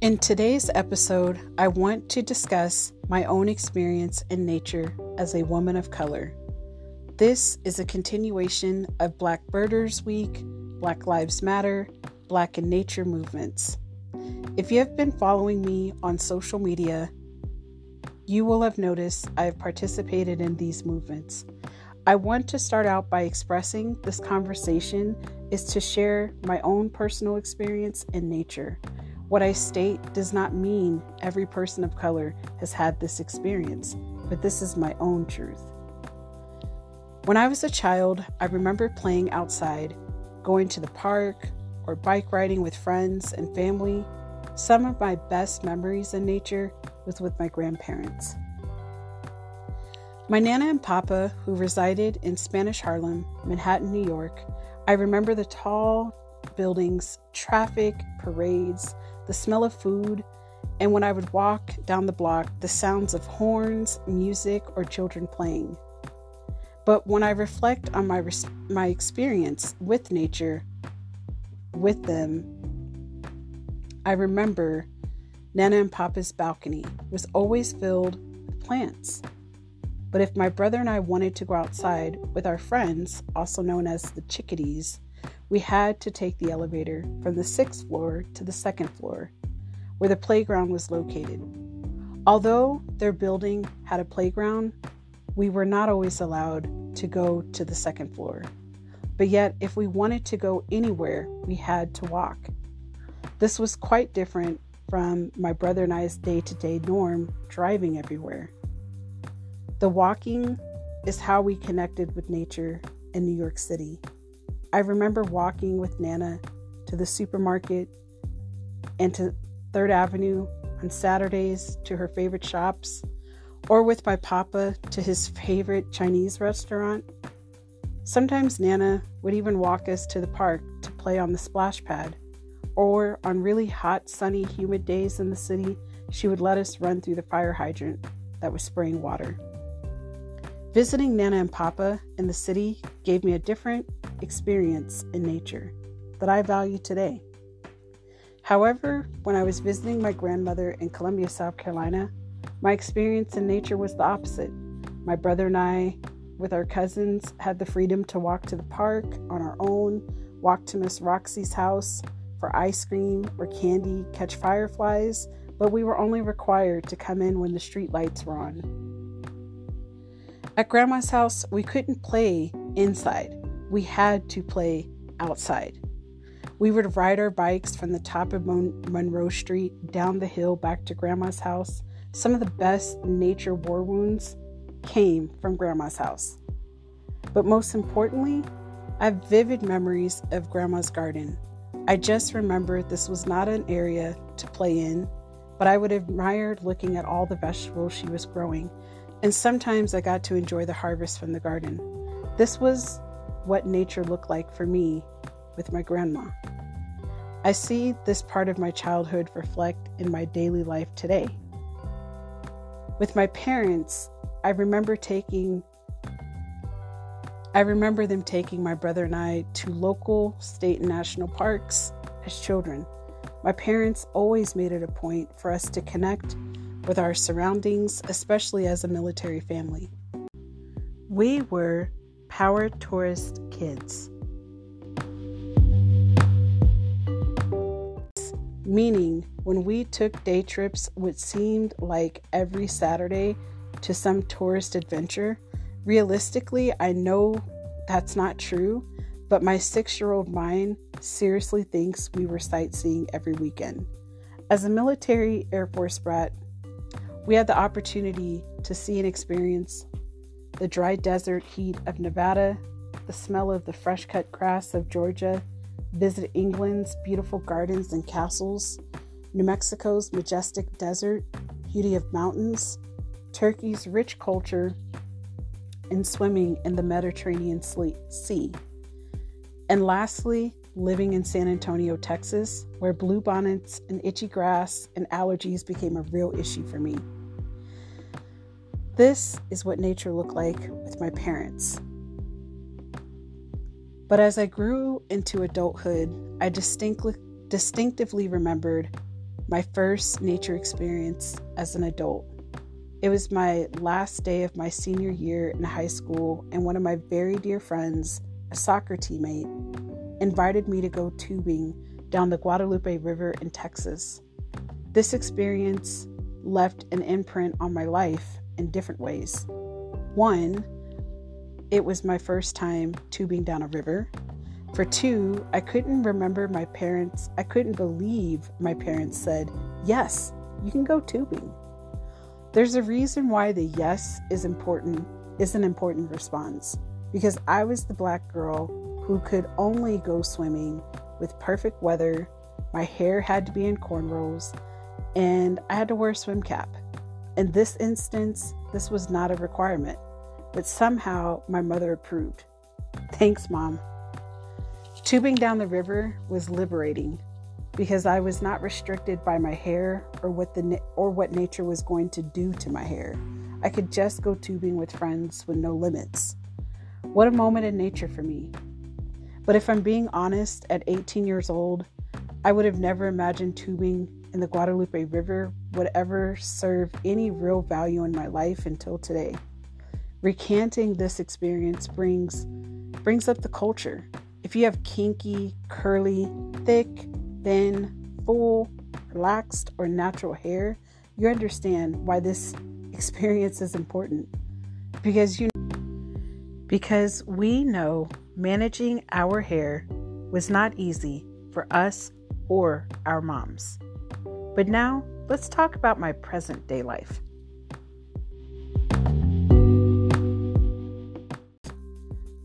In today's episode, I want to discuss my own experience in nature as a woman of color. This is a continuation of Black Birders Week, Black Lives Matter, Black in Nature movements. If you have been following me on social media, you will have noticed I have participated in these movements. I want to start out by expressing this conversation is to share my own personal experience in nature. What I state does not mean every person of color has had this experience, but this is my own truth. When I was a child, I remember playing outside, going to the park, or bike riding with friends and family. Some of my best memories in nature was with my grandparents. My Nana and Papa, who resided in Spanish Harlem, Manhattan, New York, I remember the tall buildings, traffic, parades, the smell of food, and when I would walk down the block, the sounds of horns, music, or children playing. But when I reflect on my my experience with nature, with them, I remember Nana and Papa's balcony was always filled with plants. But if my brother and I wanted to go outside with our friends, also known as the chickadees, we had to take the elevator from the sixth floor to the second floor, where the playground was located. Although their building had a playground, we were not always allowed to go to the second floor. But yet, if we wanted to go anywhere, we had to walk. This was quite different from my brother and I's day to day norm driving everywhere. The walking is how we connected with nature in New York City. I remember walking with Nana to the supermarket and to Third Avenue on Saturdays to her favorite shops, or with my papa to his favorite Chinese restaurant. Sometimes Nana would even walk us to the park to play on the splash pad, or on really hot, sunny, humid days in the city, she would let us run through the fire hydrant that was spraying water. Visiting Nana and Papa in the city gave me a different experience in nature that I value today. However, when I was visiting my grandmother in Columbia, South Carolina, my experience in nature was the opposite. My brother and I, with our cousins, had the freedom to walk to the park on our own, walk to Miss Roxy's house for ice cream or candy, catch fireflies, but we were only required to come in when the street lights were on. At Grandma's house, we couldn't play inside, we had to play outside. We would ride our bikes from the top of Mon- Monroe Street down the hill back to Grandma's house. Some of the best nature war wounds came from Grandma's house. But most importantly, I have vivid memories of Grandma's garden. I just remember this was not an area to play in, but I would have admired looking at all the vegetables she was growing and sometimes I got to enjoy the harvest from the garden. This was what nature looked like for me with my grandma. I see this part of my childhood reflect in my daily life today. With my parents, I remember taking I remember them taking my brother and I to local, state, and national parks as children. My parents always made it a point for us to connect with our surroundings, especially as a military family. We were power tourist kids. Meaning, when we took day trips, which seemed like every Saturday to some tourist adventure, realistically, I know that's not true, but my six year old mind seriously thinks we were sightseeing every weekend. As a military Air Force brat, we had the opportunity to see and experience the dry desert heat of Nevada, the smell of the fresh cut grass of Georgia, visit England's beautiful gardens and castles, New Mexico's majestic desert, beauty of mountains, Turkey's rich culture, and swimming in the Mediterranean Sea. And lastly, living in San Antonio, Texas, where bluebonnets and itchy grass and allergies became a real issue for me. This is what nature looked like with my parents. But as I grew into adulthood, I distinctly, distinctively remembered my first nature experience as an adult. It was my last day of my senior year in high school, and one of my very dear friends, a soccer teammate, invited me to go tubing down the Guadalupe River in Texas. This experience left an imprint on my life in different ways. One, it was my first time tubing down a river. For two, I couldn't remember my parents, I couldn't believe my parents said, Yes, you can go tubing. There's a reason why the yes is important, is an important response, because I was the black girl who could only go swimming with perfect weather. My hair had to be in cornrows, and I had to wear a swim cap. In this instance, this was not a requirement, but somehow my mother approved. Thanks, Mom. Tubing down the river was liberating because I was not restricted by my hair or what the or what nature was going to do to my hair. I could just go tubing with friends with no limits. What a moment in nature for me. But if I'm being honest, at 18 years old, I would have never imagined tubing in the Guadalupe River would ever serve any real value in my life until today. Recanting this experience brings brings up the culture if you have kinky, curly, thick, thin, full, relaxed, or natural hair, you understand why this experience is important. Because you because we know managing our hair was not easy for us or our moms. But now, let's talk about my present day life.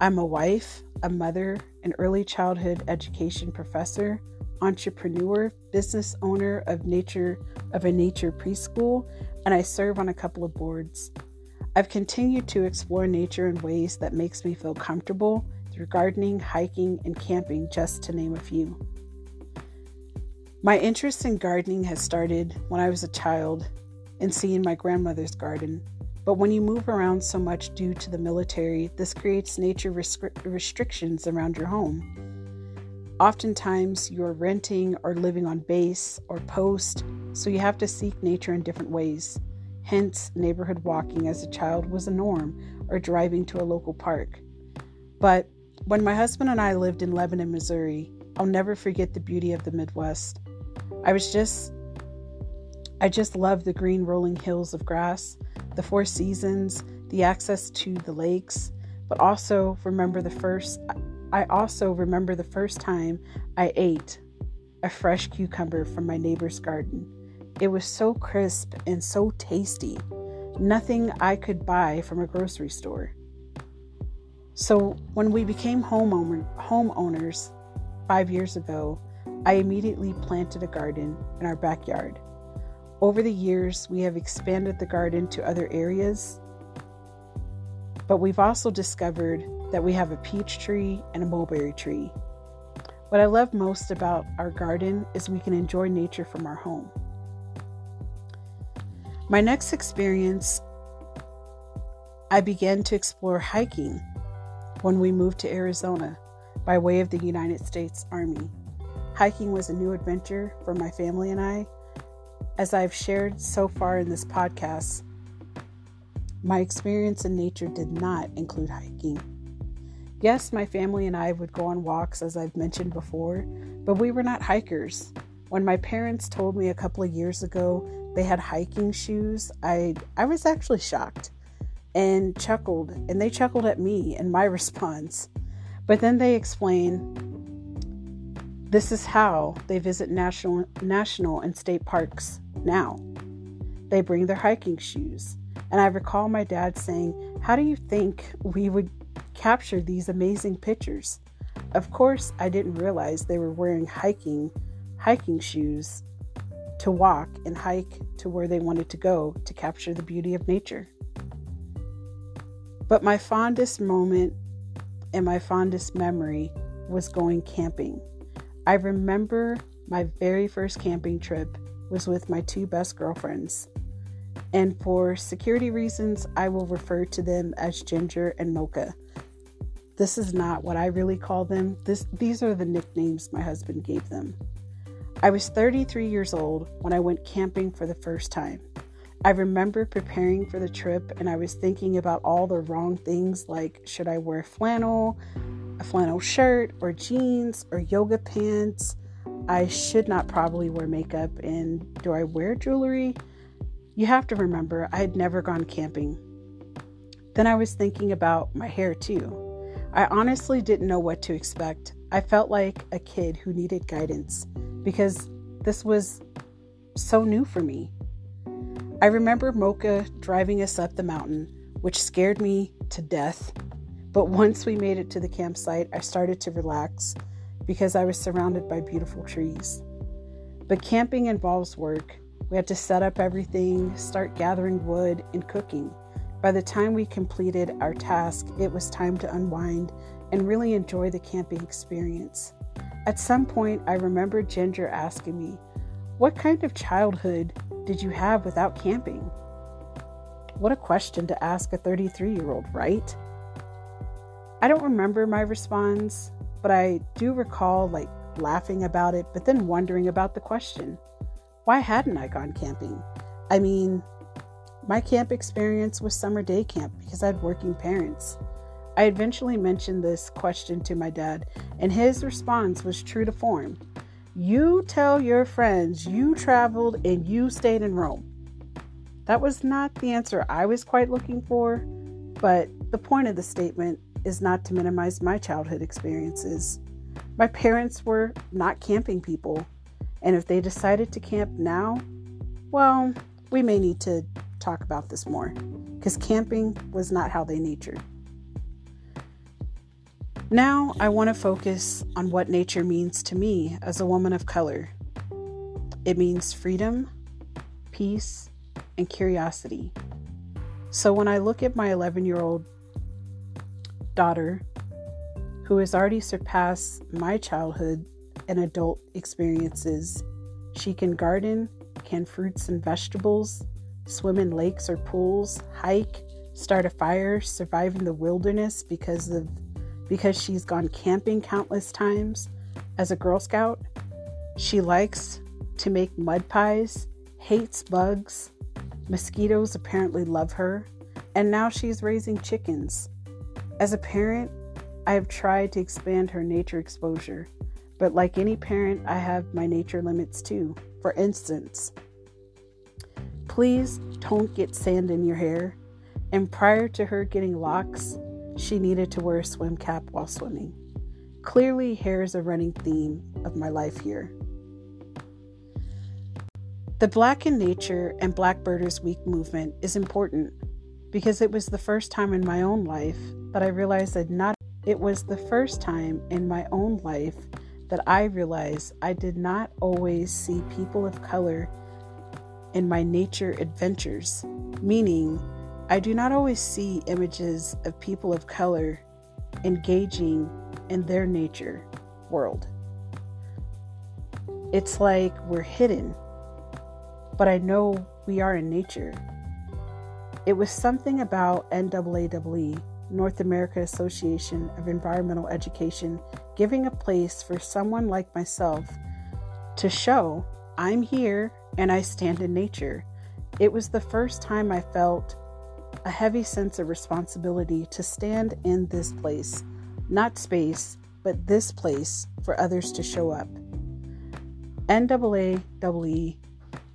I'm a wife, a mother, an early childhood education professor, entrepreneur, business owner of nature of a nature preschool, and I serve on a couple of boards. I've continued to explore nature in ways that makes me feel comfortable through gardening, hiking, and camping, just to name a few. My interest in gardening has started when I was a child and seeing my grandmother's garden but when you move around so much due to the military, this creates nature restri- restrictions around your home. Oftentimes, you're renting or living on base or post, so you have to seek nature in different ways. Hence, neighborhood walking as a child was a norm, or driving to a local park. But when my husband and I lived in Lebanon, Missouri, I'll never forget the beauty of the Midwest. I was just I just love the green rolling hills of grass, the four seasons, the access to the lakes, but also remember the first I also remember the first time I ate a fresh cucumber from my neighbor's garden. It was so crisp and so tasty. Nothing I could buy from a grocery store. So, when we became homeowner, homeowners five years ago, I immediately planted a garden in our backyard. Over the years, we have expanded the garden to other areas, but we've also discovered that we have a peach tree and a mulberry tree. What I love most about our garden is we can enjoy nature from our home. My next experience, I began to explore hiking when we moved to Arizona by way of the United States Army. Hiking was a new adventure for my family and I, as I've shared so far in this podcast, my experience in nature did not include hiking. Yes, my family and I would go on walks, as I've mentioned before, but we were not hikers. When my parents told me a couple of years ago they had hiking shoes, I, I was actually shocked and chuckled, and they chuckled at me and my response. But then they explained this is how they visit national, national and state parks now. They bring their hiking shoes. And I recall my dad saying, How do you think we would capture these amazing pictures? Of course, I didn't realize they were wearing hiking hiking shoes to walk and hike to where they wanted to go to capture the beauty of nature. But my fondest moment and my fondest memory was going camping. I remember my very first camping trip was with my two best girlfriends. And for security reasons, I will refer to them as Ginger and Mocha. This is not what I really call them. This these are the nicknames my husband gave them. I was 33 years old when I went camping for the first time. I remember preparing for the trip and I was thinking about all the wrong things like should I wear flannel, a flannel shirt, or jeans, or yoga pants? I should not probably wear makeup, and do I wear jewelry? You have to remember, I had never gone camping. Then I was thinking about my hair too. I honestly didn't know what to expect. I felt like a kid who needed guidance because this was so new for me. I remember Mocha driving us up the mountain, which scared me to death. But once we made it to the campsite, I started to relax because I was surrounded by beautiful trees. But camping involves work. We had to set up everything, start gathering wood, and cooking. By the time we completed our task, it was time to unwind and really enjoy the camping experience. At some point, I remember Ginger asking me, What kind of childhood did you have without camping? What a question to ask a 33 year old, right? I don't remember my response, but I do recall like laughing about it, but then wondering about the question. Why hadn't I gone camping? I mean, my camp experience was summer day camp because I had working parents. I eventually mentioned this question to my dad, and his response was true to form. You tell your friends you traveled and you stayed in Rome. That was not the answer I was quite looking for, but the point of the statement is not to minimize my childhood experiences. My parents were not camping people, and if they decided to camp now, well, we may need to talk about this more because camping was not how they natured. Now, I want to focus on what nature means to me as a woman of color. It means freedom, peace, and curiosity. So, when I look at my 11 year old daughter, who has already surpassed my childhood and adult experiences, she can garden, can fruits and vegetables, swim in lakes or pools, hike, start a fire, survive in the wilderness because of because she's gone camping countless times as a Girl Scout. She likes to make mud pies, hates bugs. Mosquitoes apparently love her, and now she's raising chickens. As a parent, I have tried to expand her nature exposure, but like any parent, I have my nature limits too. For instance, Please don't get sand in your hair. And prior to her getting locks, she needed to wear a swim cap while swimming. Clearly, hair is a running theme of my life here. The Black in Nature and Black Birders Week movement is important because it was the first time in my own life that I realized that not it was the first time in my own life that I realized I did not always see people of color in my nature adventures, meaning I do not always see images of people of color engaging in their nature world. It's like we're hidden, but I know we are in nature. It was something about NAAEE, North America Association of Environmental Education, giving a place for someone like myself to show I'm here and I stand in nature. It was the first time I felt a heavy sense of responsibility to stand in this place, not space, but this place for others to show up. NAAEE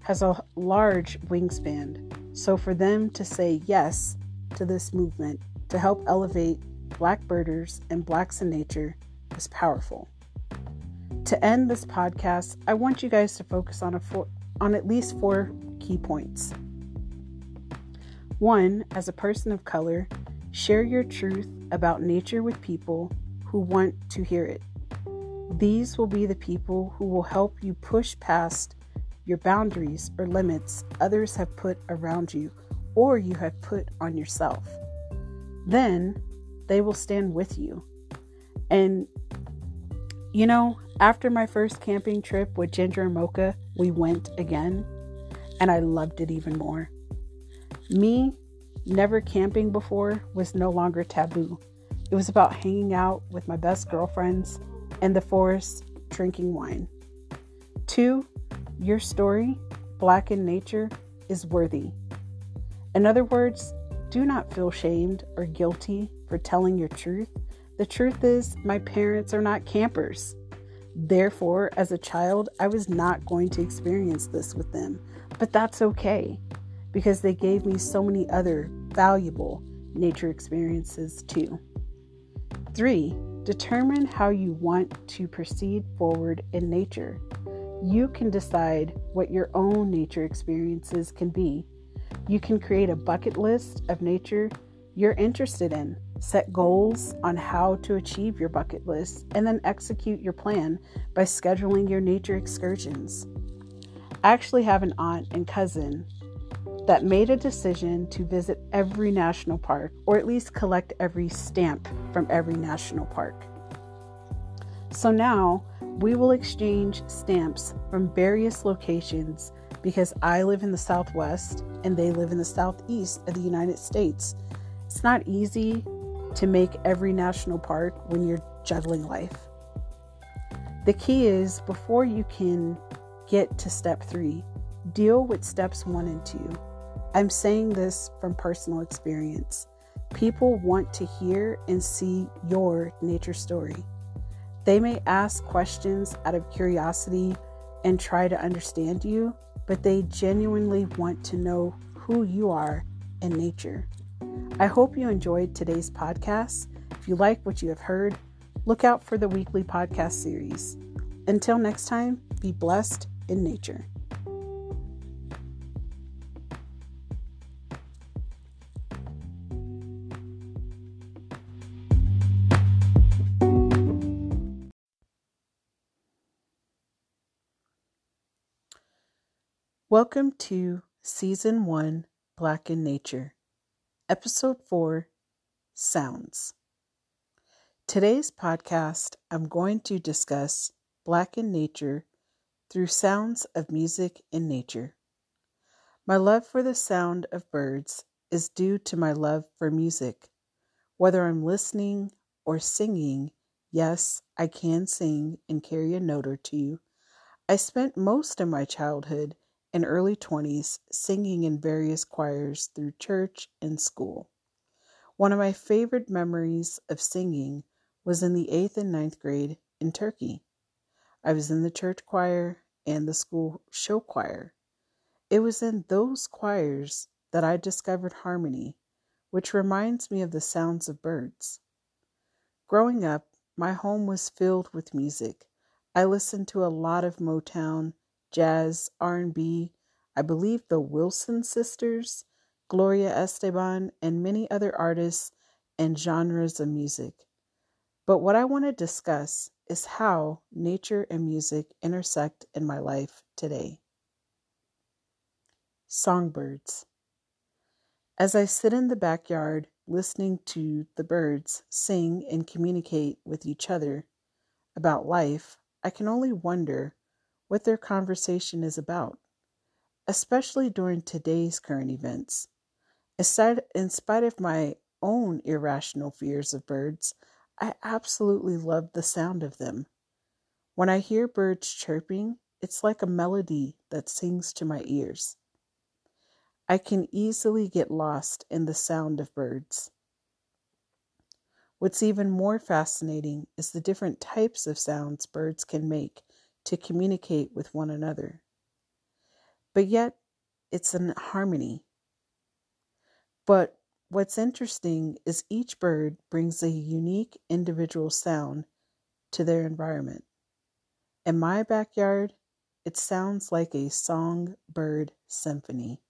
has a large wingspan, so for them to say yes to this movement to help elevate Black birders and Blacks in nature is powerful. To end this podcast, I want you guys to focus on a four, on at least four key points. One, as a person of color, share your truth about nature with people who want to hear it. These will be the people who will help you push past your boundaries or limits others have put around you or you have put on yourself. Then they will stand with you. And, you know, after my first camping trip with Ginger and Mocha, we went again, and I loved it even more. Me never camping before was no longer taboo. It was about hanging out with my best girlfriends in the forest, drinking wine. Two, your story, Black in Nature, is worthy. In other words, do not feel shamed or guilty for telling your truth. The truth is, my parents are not campers. Therefore, as a child, I was not going to experience this with them. But that's okay because they gave me so many other valuable nature experiences too. Three, determine how you want to proceed forward in nature. You can decide what your own nature experiences can be. You can create a bucket list of nature you're interested in, set goals on how to achieve your bucket list, and then execute your plan by scheduling your nature excursions. I actually have an aunt and cousin that made a decision to visit every national park, or at least collect every stamp from every national park. So now we will exchange stamps from various locations because I live in the Southwest and they live in the Southeast of the United States. It's not easy to make every national park when you're juggling life. The key is before you can get to step three, deal with steps one and two. I'm saying this from personal experience. People want to hear and see your nature story. They may ask questions out of curiosity and try to understand you, but they genuinely want to know who you are in nature. I hope you enjoyed today's podcast. If you like what you have heard, look out for the weekly podcast series. Until next time, be blessed in nature. Welcome to Season 1 Black in Nature, Episode 4 Sounds. Today's podcast, I'm going to discuss Black in Nature through sounds of music in nature. My love for the sound of birds is due to my love for music. Whether I'm listening or singing, yes, I can sing and carry a note or two. I spent most of my childhood and early 20s singing in various choirs through church and school. One of my favorite memories of singing was in the 8th and ninth grade in Turkey. I was in the church choir and the school show choir. It was in those choirs that I discovered harmony, which reminds me of the sounds of birds. Growing up, my home was filled with music. I listened to a lot of Motown jazz, R&B, I believe the Wilson sisters, Gloria Estefan, and many other artists and genres of music. But what I want to discuss is how nature and music intersect in my life today. Songbirds. As I sit in the backyard listening to the birds sing and communicate with each other about life, I can only wonder what their conversation is about, especially during today's current events. In spite of my own irrational fears of birds, I absolutely love the sound of them. When I hear birds chirping, it's like a melody that sings to my ears. I can easily get lost in the sound of birds. What's even more fascinating is the different types of sounds birds can make to communicate with one another. But yet, it's in harmony. But what's interesting is each bird brings a unique individual sound to their environment. In my backyard, it sounds like a songbird symphony.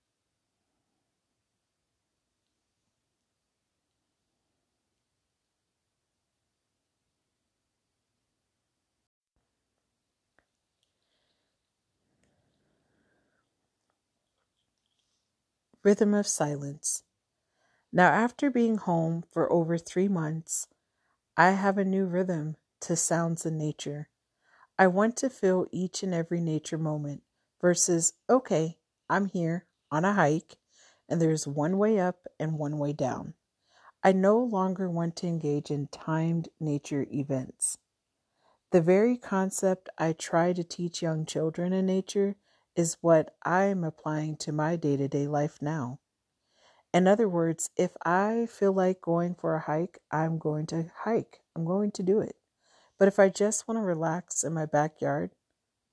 Rhythm of Silence. Now, after being home for over three months, I have a new rhythm to sounds in nature. I want to feel each and every nature moment versus, okay, I'm here on a hike and there's one way up and one way down. I no longer want to engage in timed nature events. The very concept I try to teach young children in nature is what I'm applying to my day to day life now. In other words, if I feel like going for a hike, I'm going to hike. I'm going to do it. But if I just want to relax in my backyard,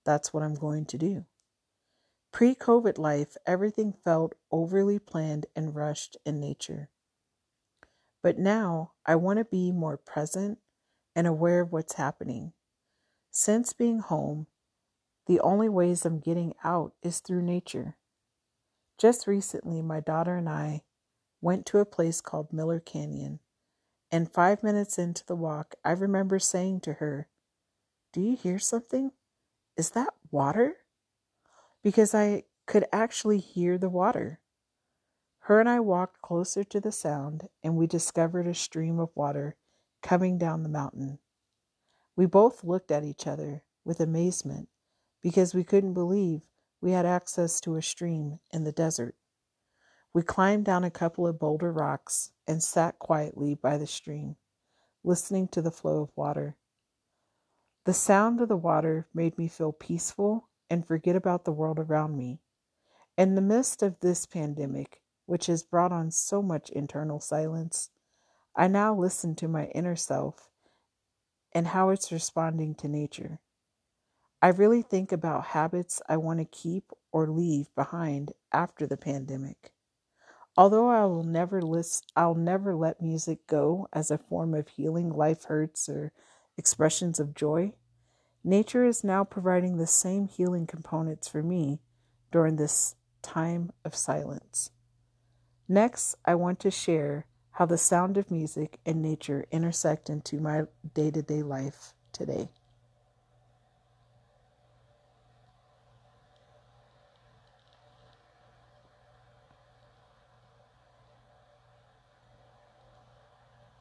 that's what I'm going to do. Pre COVID life, everything felt overly planned and rushed in nature. But now I want to be more present and aware of what's happening. Since being home, the only ways I'm getting out is through nature. Just recently, my daughter and I went to a place called Miller Canyon, and five minutes into the walk, I remember saying to her, Do you hear something? Is that water? Because I could actually hear the water. Her and I walked closer to the sound, and we discovered a stream of water coming down the mountain. We both looked at each other with amazement because we couldn't believe we had access to a stream in the desert. We climbed down a couple of boulder rocks and sat quietly by the stream, listening to the flow of water. The sound of the water made me feel peaceful and forget about the world around me. In the midst of this pandemic, which has brought on so much internal silence, I now listen to my inner self and how it's responding to nature. I really think about habits I want to keep or leave behind after the pandemic. Although I will never list, I'll never let music go as a form of healing life hurts or expressions of joy. Nature is now providing the same healing components for me during this time of silence. Next, I want to share how the sound of music and nature intersect into my day to day life today.